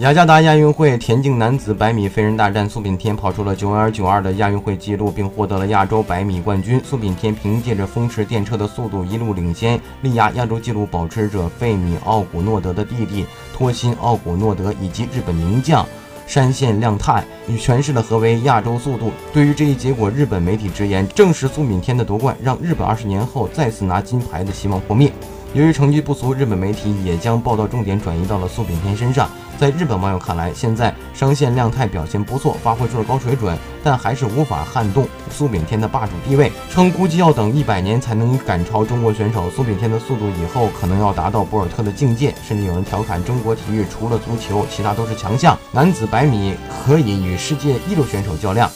雅加达亚运会田径男子百米飞人大战，苏炳添跑出了九二九二的亚运会纪录，并获得了亚洲百米冠军。苏炳添凭借着风驰电掣的速度一路领先，力压亚洲纪录保持者费米奥古诺德的弟弟托辛奥古诺德以及日本名将山县亮太，与诠释了何为亚洲速度。对于这一结果，日本媒体直言，正是苏炳添的夺冠，让日本二十年后再次拿金牌的希望破灭。由于成绩不俗，日本媒体也将报道重点转移到了苏炳添身上。在日本网友看来，现在商线亮太表现不错，发挥出了高水准，但还是无法撼动苏炳添的霸主地位，称估计要等一百年才能赶超中国选手。苏炳添的速度以后可能要达到博尔特的境界，甚至有人调侃中国体育除了足球，其他都是强项，男子百米可以与世界一流选手较量。